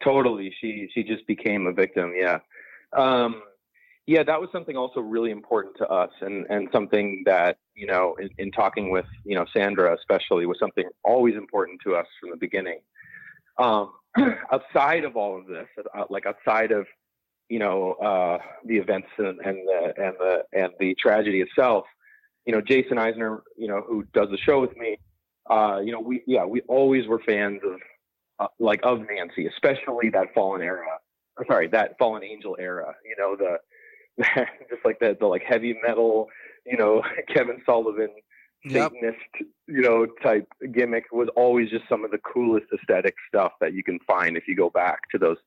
Yeah. Totally. She, she just became a victim. Yeah. Um, yeah, that was something also really important to us and, and something that, you know, in, in talking with, you know, Sandra especially was something always important to us from the beginning. Um, outside of all of this, uh, like outside of you know uh, the events and, and the and the and the tragedy itself, you know, Jason Eisener, you know, who does the show with me, uh, you know, we yeah, we always were fans of uh, like of Nancy, especially that Fallen era. Or sorry, that Fallen Angel era. You know, the just like the the like heavy metal, you know, Kevin Sullivan Yep. Satanist, you know, type gimmick was always just some of the coolest aesthetic stuff that you can find if you go back to those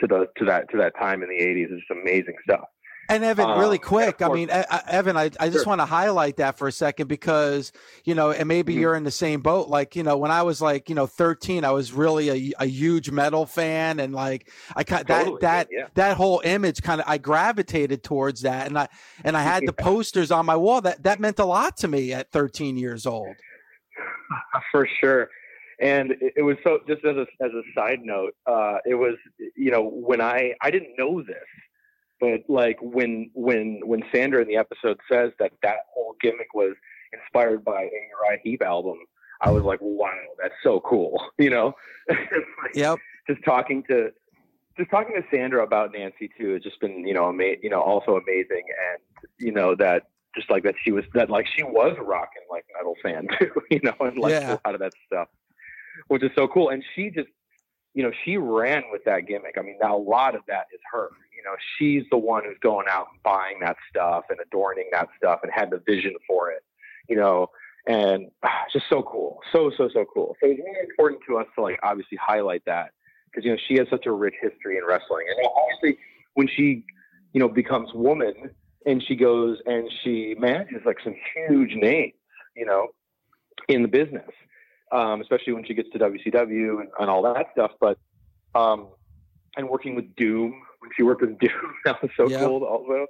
to the to that to that time in the 80s. It's just amazing stuff. And Evan, really Um, quick, I mean, Evan, I, I just Sure. want to highlight that for a second because, you know, and maybe Mhm. you're in the same boat. Like, you know, when I was like, you know, 13, I was really a, a huge metal fan. And like, I kind Totally, that, that, yeah. that whole image kind of, I gravitated towards that. And I, and I had the Yeah. posters on my wall that, that meant a lot to me at 13 years old. for sure. And it, it was so just as a as a side note, uh, it was you know when I I didn't know this, but like when when when Sandra in the episode says that that whole gimmick was inspired by a Uriah Heep album, I was like, wow, that's so cool, you know. Like, Yep. just talking to just talking to Sandra about Nancy too has just been you know ama- you know also amazing and you know that just like that she was that like she was a rock and like metal fan too you know and like Yeah. a lot of that stuff which is so cool. And she just you know she ran with that gimmick. I mean now a lot of that is her. You know she's the one who's going out and buying that stuff and adorning that stuff and had the vision for it you know? And ah, just so cool. So so so cool. So it's really important to us to like obviously highlight that because you know she has such a rich history in wrestling, and obviously when she you know becomes woman and she goes and she manages like some huge names, you know, in the business, um, especially when she gets to WCW and, and all that stuff. But um, and working with Doom when she worked with Doom, that was so Yeah. cool also.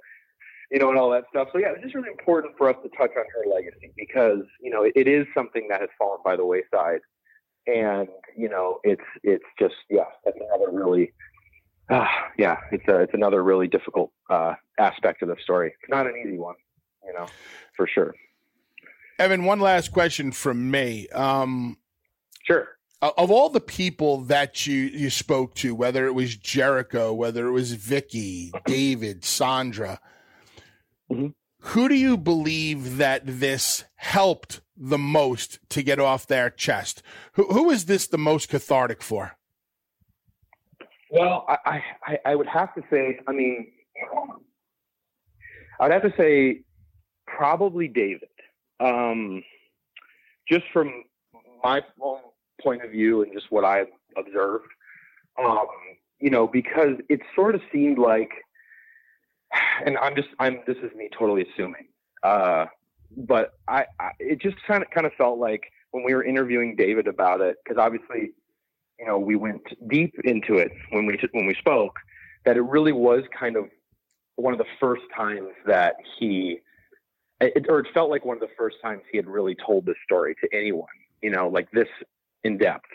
You know, and all that stuff. So yeah, it's just really important for us to touch on her legacy because you know it, it is something that has fallen by the wayside and you know it's it's just yeah that's another really uh, yeah it's a, it's another really difficult uh, aspect of the story it's not an easy one you know for sure Evan, one last question from me. Um, sure of all the people that you you spoke to, whether it was Jericho, whether it was Vicky, David, Sandra, Mhm. who do you believe that this helped the most to get off their chest? Who who is this the most cathartic for? well I, I i would have to say i mean i would have to say probably david um just from my own point of view and just what i observed um you know because it sort of seemed like and i'm just i'm this is me totally assuming uh but i, I it just kind of kind of felt like when we were interviewing david about it because obviously you know we went deep into it when we when we spoke that it really was kind of one of the first times that he it, or it felt like one of the first times he had really told this story to anyone you know like this in depth.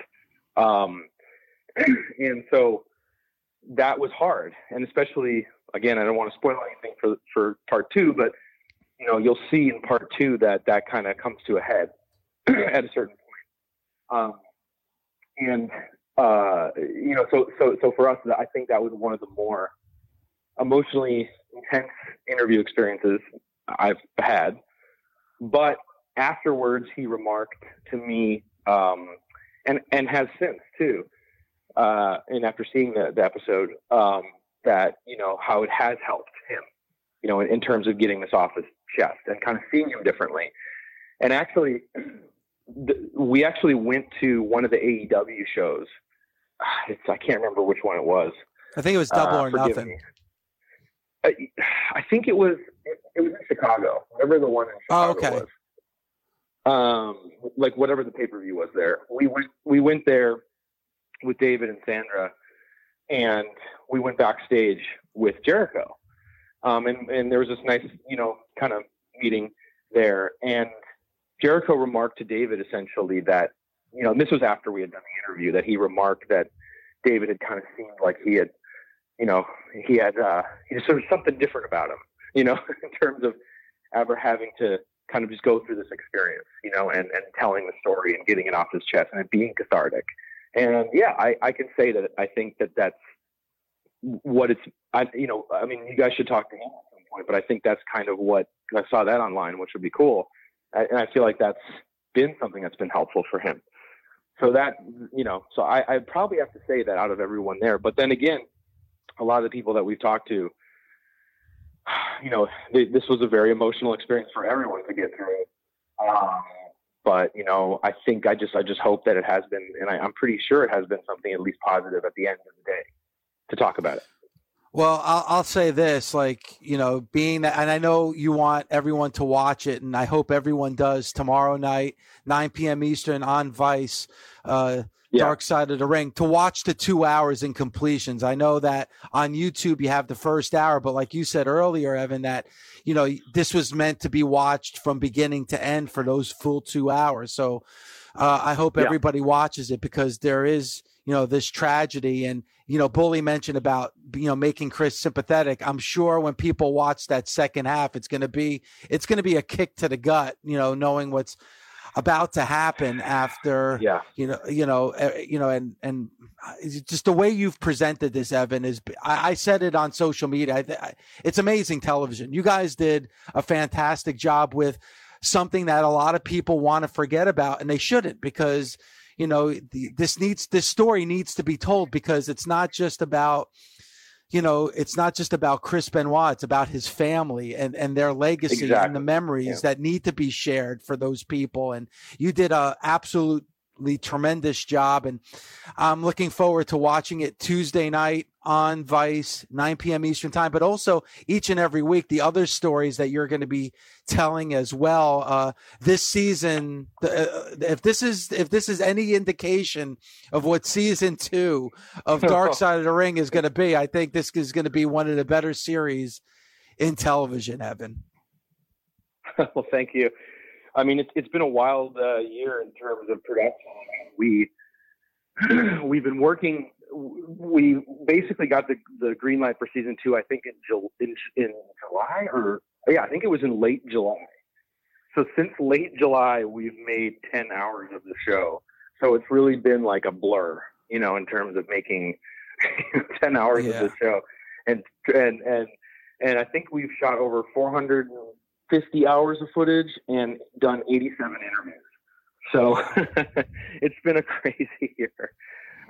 Um and so that was hard. And especially again i don't want to spoil anything for for part two but you know you'll see in part two that that kind of comes to a head at a certain point. Um and uh, you know, so so so for us, I think that was one of the more emotionally intense interview experiences I've had. But afterwards, he remarked to me, um, and and has since too, uh, and after seeing the, the episode, um, that you know how it has helped him, you know, in, in terms of getting this off his chest and kind of seeing him differently. And actually, th- we actually went to one of the AEW shows. It's I can't remember which one it was. I think it was double Uh, or nothing. I, I think it was it, it was in Chicago. Whatever the one in Oh, Chicago okay. was. Um, like whatever the pay per view was there. We went we went there with David and Sandra, and we went backstage with Jericho. Um, and and there was this nice you know kind of meeting there, and Jericho remarked to David essentially that you know and this was after we had done the interview that he remarked that David had kind of seemed like he had you know, he had uh, he just sort of something different about him, you know, in terms of ever having to kind of just go through this experience, you know, and, and telling the story and getting it off his chest and it being cathartic. And yeah, I, I can say that I think that that's what it's. I you know I mean you guys should talk to him at some point, but I think that's kind of what I saw that online, which would be cool, and I feel like that's been something that's been helpful for him. So that you know, so I, I probably have to say that out of everyone there. But then again, a lot of the people that we've talked to, you know, this was a very emotional experience for everyone to get through. Um, but you know, I think I just I just hope that it has been, and I, I'm pretty sure it has been something at least positive at the end of the day to talk about it. Well, I'll, I'll, say this, like you know, being that, and I know you want everyone to watch it, and I hope everyone does tomorrow night, 9 p.m. Eastern on Vice, uh, yeah. Dark Side of the Ring, to watch the two hours in completions. I know that on YouTube you have the first hour, but like you said earlier, Evan, that you know this was meant to be watched from beginning to end for those full two hours. So uh, I hope yeah. everybody watches it because there is you know this tragedy and you know bully mentioned about you know making chris sympathetic i'm sure when people watch that second half it's going to be it's going to be a kick to the gut you know knowing what's about to happen after yeah. you know you know uh, you know and and just the way you've presented this evan is i, I said it on social media. I, I, it's amazing television. You guys did a fantastic job with something that a lot of people want to forget about and they shouldn't because you know the, this needs this story needs to be told because it's not just about you know it's not just about chris benoit it's about his family and and their legacy exactly. and the memories yeah. that need to be shared for those people and you did a absolutely tremendous job. And I'm looking forward to watching it Tuesday night on Vice, 9 p.m. Eastern time, but also each and every week, the other stories that you're going to be telling as well. Uh, this season, uh, if this is, if this is any indication of what season two of Dark Side of the Ring is going to be, I think this is going to be one of the better series in television, Evan. well, thank you. I mean, it's it's been a wild uh, year in terms of production. We we've been working. We basically got the the green light for season two. I think in, in in July or yeah, I think it was in late July. So since late July, we've made ten hours of the show. So it's really been like a blur, you know, in terms of making ten hours yeah. of the show, and and and and I think we've shot over 450 hours of footage and done 87 interviews. So it's been a crazy year.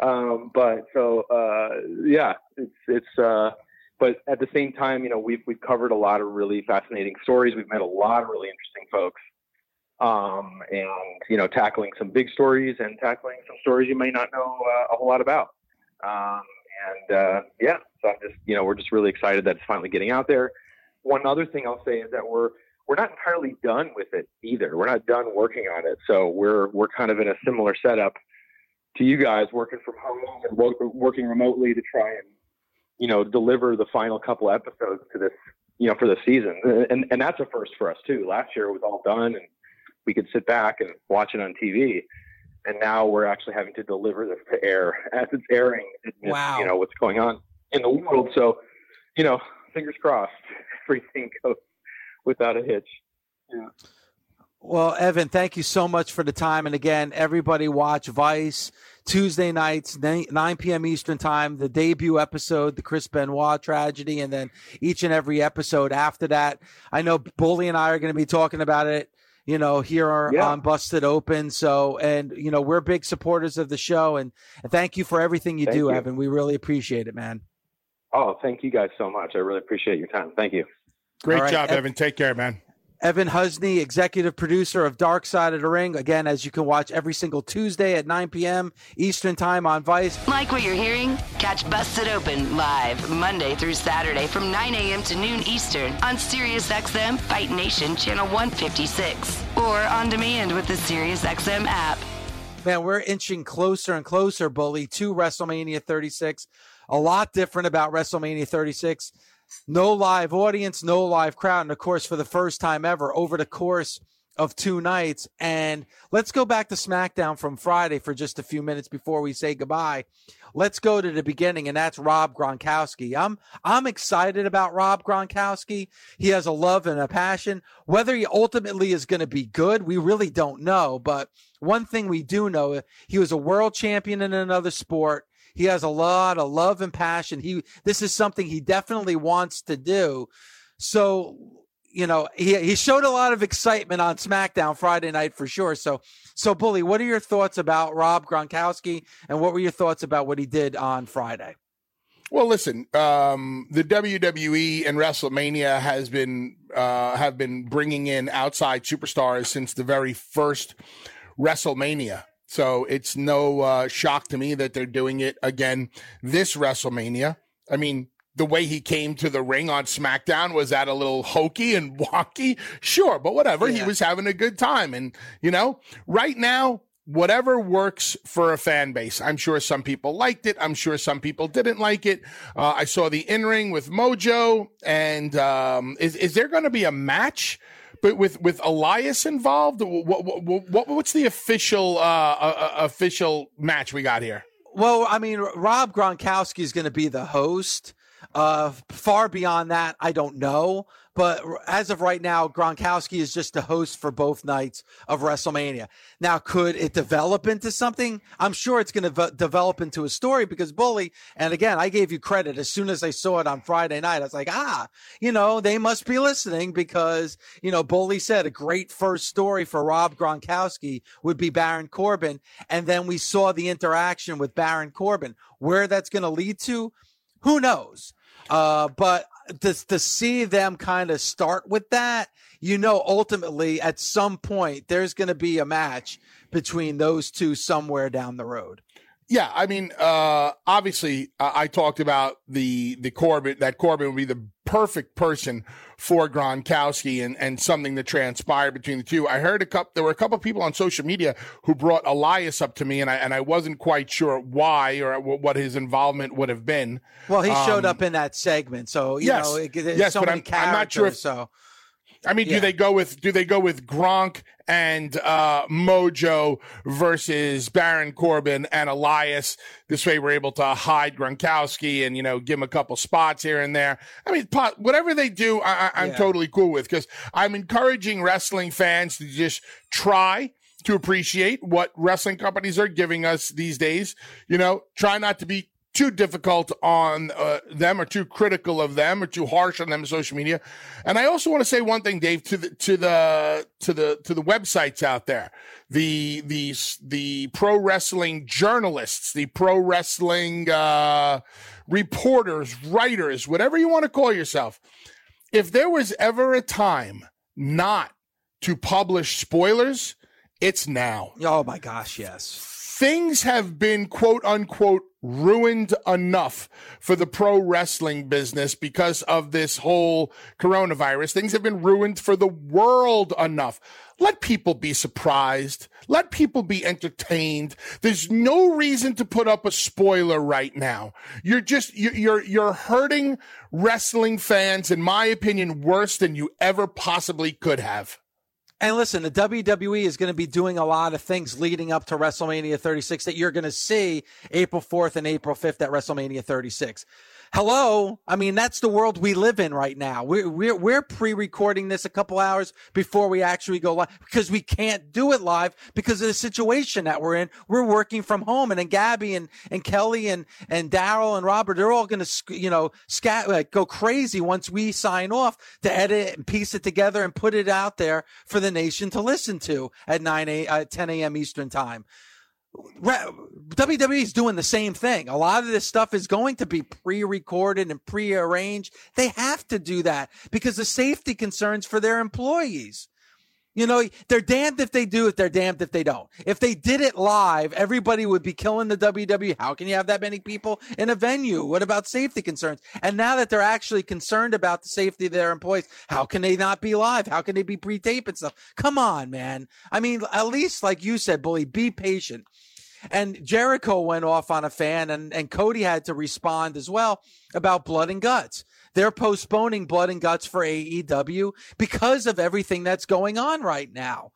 Um, but so, uh, yeah, it's, it's, uh, but at the same time, you know, we've, we've covered a lot of really fascinating stories. We've met a lot of really interesting folks. Um, and, you know, tackling some big stories and tackling some stories you may not know uh, a whole lot about. Um, and, uh, yeah, so I'm just, you know, we're just really excited that it's finally getting out there. One other thing I'll say is that we're, we're not entirely done with it either. We're not done working on it. So we're we're kind of in a similar setup to you guys, working from home and working remotely to try and you know deliver the final couple episodes to this you know for the season. And and that's a first for us too. Last year it was all done and we could sit back and watch it on TV. And now we're actually having to deliver this to air as it's airing. Wow. You know what's going on in the world. So, you know, fingers crossed, everything goes without a hitch. Yeah. Well, Evan, thank you so much for the time. And again, everybody watch Vice Tuesday nights, 9 p.m. Eastern time, the debut episode, the Chris Benoit tragedy, and then each and every episode after that. I know Bully and I are going to be talking about it, you know, here yeah. on Busted Open. So, and, you know, we're big supporters of the show. And, and thank you for everything you thank do, you. Evan. We really appreciate it, man. Oh, thank you guys so much. I really appreciate your time. Thank you. Great right, job, Evan. Take care, man. Evan Husney, executive producer of Dark Side of the Ring. Again, as you can watch every single Tuesday at 9 p.m. Eastern Time on Vice. Like what you're hearing? Catch Busted Open live Monday through Saturday from 9 a.m. to noon Eastern on SiriusXM Fight Nation Channel 156 or on demand with the SiriusXM app. Man, we're inching closer and closer, Bully, to WrestleMania 36. A lot different about WrestleMania 36 no live audience, no live crowd. And of course, for the first time ever, over the course of two nights. And let's go back to SmackDown from Friday for just a few minutes before we say goodbye. Let's go to the beginning, and that's Rob Gronkowski. I'm I'm excited about Rob Gronkowski. He has a love and a passion. Whether he ultimately is going to be good, we really don't know. But one thing we do know, he was a world champion in another sport. He has a lot of love and passion. He this is something he definitely wants to do. So you know, he he showed a lot of excitement on SmackDown Friday night for sure. So, so Bully, what are your thoughts about Rob Gronkowski, and what were your thoughts about what he did on Friday? Well, listen, um, the WWE and WrestleMania has been uh, have been bringing in outside superstars since the very first WrestleMania. So it's no uh, shock to me that they're doing it again this WrestleMania. I mean, the way he came to the ring on SmackDown was that a little hokey and wonky? Sure, but whatever. Yeah. He was having a good time. And, you know, right now, whatever works for a fan base. I'm sure some people liked it. I'm sure some people didn't like it. Uh, I saw the in ring with Mojo. And um, is, is there going to be a match? But with with Elias involved, what, what, what what's the official uh, uh, official match we got here? Well, I mean, Rob Gronkowski is going to be the host. Uh, far beyond that, I don't know. But as of right now, Gronkowski is just the host for both nights of WrestleMania. Now, could it develop into something? I'm sure it's going to v- develop into a story because Bully, and again, I gave you credit as soon as I saw it on Friday night. I was like, ah, you know, they must be listening because, you know, Bully said a great first story for Rob Gronkowski would be Baron Corbin. And then we saw the interaction with Baron Corbin. Where that's going to lead to, who knows? Uh, but to, to see them kind of start with that, you know, ultimately at some point there's going to be a match between those two somewhere down the road. Yeah, I mean, uh, obviously, uh, I talked about the the Corbin that Corbin would be the perfect person for Gronkowski and and something that transpired between the two. I heard a couple. There were a couple of people on social media who brought Elias up to me, and I and I wasn't quite sure why or what his involvement would have been. Well, he um, showed up in that segment, so you yes, know, it, yes, so but I'm, I'm, not sure if so. I mean, yeah. do they go with do they go with Gronk and uh, Mojo versus Baron Corbin and Elias? This way, we're able to hide Gronkowski and you know give him a couple spots here and there. I mean, whatever they do, I, am yeah. totally cool with because I'm encouraging wrestling fans to just try to appreciate what wrestling companies are giving us these days. You know, try not to be too difficult on uh, them or too critical of them or too harsh on them in social media. And I also want to say one thing, Dave, to the to the to the to the websites out there, the the the pro wrestling journalists, the pro wrestling uh, reporters, writers, whatever you want to call yourself. If there was ever a time not to publish spoilers, it's now. Oh my gosh, yes. Things have been quote unquote ruined enough for the pro wrestling business because of this whole coronavirus. Things have been ruined for the world enough. Let people be surprised. Let people be entertained. There's no reason to put up a spoiler right now. You're just, you're, you're hurting wrestling fans, in my opinion, worse than you ever possibly could have. And listen, the WWE is going to be doing a lot of things leading up to WrestleMania 36 that you're going to see April 4th and April 5th at WrestleMania 36 hello. I mean, that's the world we live in right now. We're, we're, we're pre-recording this a couple hours before we actually go live because we can't do it live because of the situation that we're in. We're working from home and then Gabby and, and Kelly and, and Daryl and Robert, they're all going to, you know, scat, like, go crazy once we sign off to edit and piece it together and put it out there for the nation to listen to at 9 a, uh, 10 a.m. Eastern time. WWE is doing the same thing. A lot of this stuff is going to be pre-recorded and pre-arranged. They have to do that because the safety concerns for their employees. You know, they're damned if they do it, they're damned if they don't. If they did it live, everybody would be killing the WWE. How can you have that many people in a venue? What about safety concerns? And now that they're actually concerned about the safety of their employees, how can they not be live? How can they be pre taped and stuff? Come on, man. I mean, at least like you said, Bully, be patient. And Jericho went off on a fan, and, and Cody had to respond as well about blood and guts. They're postponing blood and guts for AEW because of everything that's going on right now.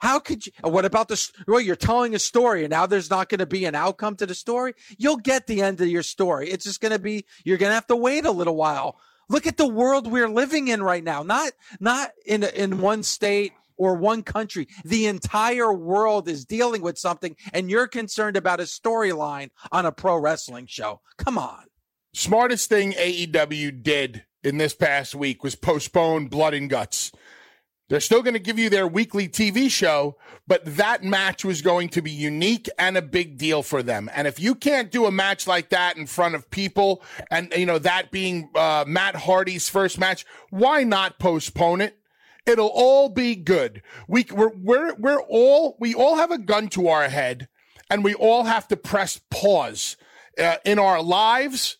How could you? Uh, what about the? Well, you're telling a story, and now there's not going to be an outcome to the story. You'll get the end of your story. It's just going to be. You're going to have to wait a little while. Look at the world we're living in right now. Not not in in one state or one country. The entire world is dealing with something, and you're concerned about a storyline on a pro wrestling show. Come on. Smartest thing AEW did in this past week was postpone Blood and Guts. They're still going to give you their weekly TV show, but that match was going to be unique and a big deal for them. And if you can't do a match like that in front of people, and you know that being uh, Matt Hardy's first match, why not postpone it? It'll all be good. We we're we're we're all we all have a gun to our head, and we all have to press pause uh, in our lives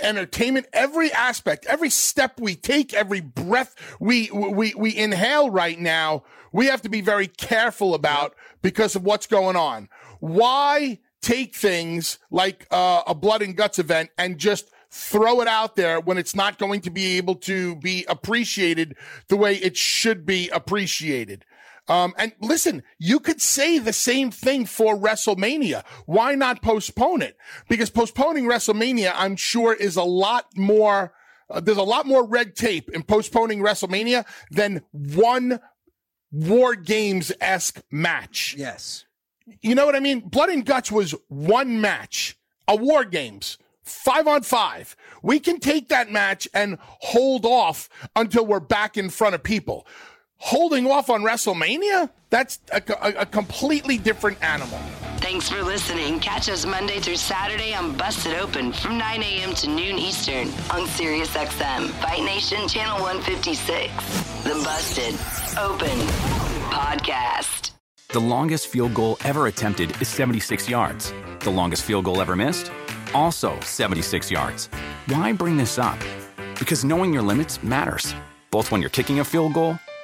entertainment, every aspect, every step we take, every breath we, we, we inhale right now, we have to be very careful about because of what's going on. Why take things like uh, a blood and guts event and just throw it out there when it's not going to be able to be appreciated the way it should be appreciated? Um, and listen, you could say the same thing for WrestleMania. Why not postpone it? Because postponing WrestleMania, I'm sure, is a lot more. Uh, there's a lot more red tape in postponing WrestleMania than one War Games esque match. Yes. You know what I mean? Blood and Guts was one match, a War Games five on five. We can take that match and hold off until we're back in front of people holding off on WrestleMania? That's a, a, a, completely different animal. Thanks for listening. Catch us Monday through Saturday on Busted Open from 9 a.m. to noon Eastern on SiriusXM, Fight Nation Channel 156. The Busted Open Podcast. The longest field goal ever attempted is 76 yards. The longest field goal ever missed? Also 76 yards. Why bring this up? Because knowing your limits matters, both when you're kicking a field goal